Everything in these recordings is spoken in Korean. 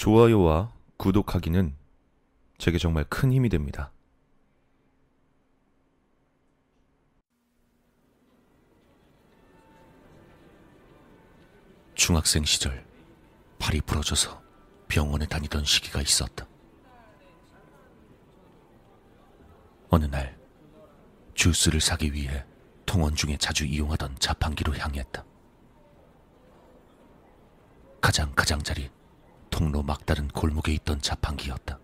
좋아요와 구독하기는 제게 정말 큰 힘이 됩니다. 중학생 시절 팔이 부러져서 병원에 다니던 시기가 있었다. 어느 날 주스를 사기 위해 통원 중에 자주 이용하던 자판기로 향했다. 가장 가장자리 통로 막다른 골목에 있던 자판기였다.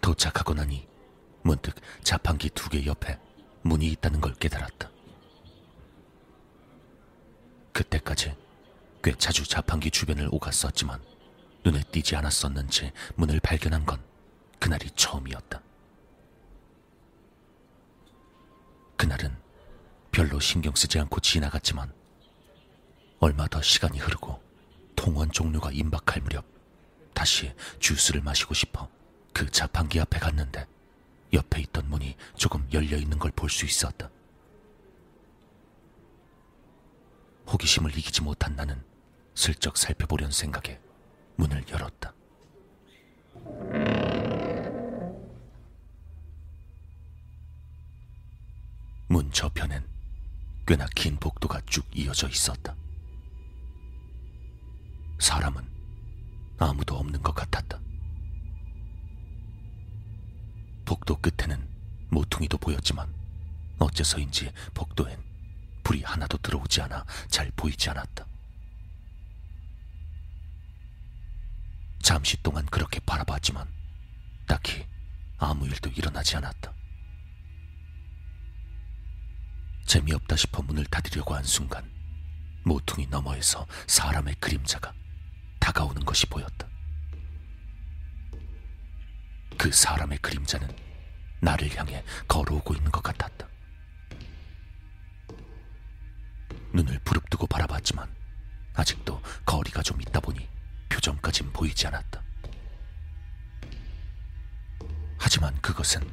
도착하고 나니 문득 자판기 두 개 옆에 문이 있다는 걸 깨달았다. 그때까지 꽤 자주 자판기 주변을 오갔었지만 눈에 띄지 않았었는지 문을 발견한 건 그날이 처음이었다. 그날은 별로 신경 쓰지 않고 지나갔지만 얼마 더 시간이 흐르고 종료가 임박할 무렵 다시 주스를 마시고 싶어 그 자판기 앞에 갔는데 옆에 있던 문이 조금 열려 있는 걸 볼 수 있었다. 호기심을 이기지 못한 나는 슬쩍 살펴보려는 생각에 문을 열었다. 문 저편엔 꽤나 긴 복도가 쭉 이어져 있었다. 사람은 아무도 없는 것 같았다. 복도 끝에는 모퉁이도 보였지만 어째서인지 복도엔 불이 하나도 들어오지 않아 잘 보이지 않았다. 잠시 동안 그렇게 바라봤지만 딱히 아무 일도 일어나지 않았다. 재미없다 싶어 문을 닫으려고 한 순간 모퉁이 너머에서 사람의 그림자가 것이 보였다. 그 사람의 그림자는 나를 향해 걸어오고 있는 것 같았다. 눈을 부릅뜨고 바라봤지만 아직도 거리가 좀 있다 보니 표정까진 보이지 않았다. 하지만 그것은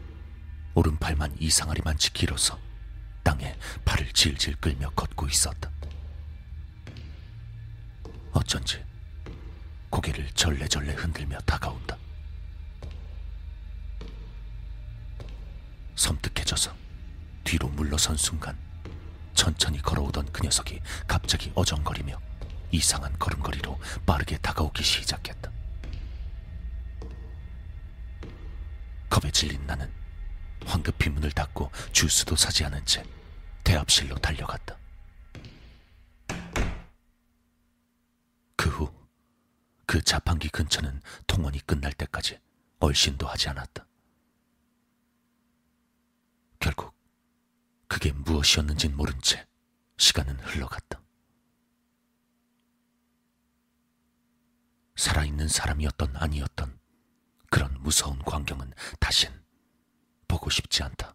오른팔만 이상하리만치 길어서 땅에 발을 질질 끌며 걷고 있었다. 어쩐지 고개를 절레절레 흔들며 다가온다. 섬뜩해져서 뒤로 물러선 순간 천천히 걸어오던 그 녀석이 갑자기 어정거리며 이상한 걸음걸이로 빠르게 다가오기 시작했다. 겁에 질린 나는 황급히 문을 닫고 주스도 사지 않은 채 대합실로 달려갔다. 그 후, 그 자판기 근처는 통원이 끝날 때까지 얼씬도 하지 않았다. 결국, 그게 무엇이었는진 모른 채 시간은 흘러갔다. 살아있는 사람이었던 아니었던 그런 무서운 광경은 다신 보고 싶지 않다.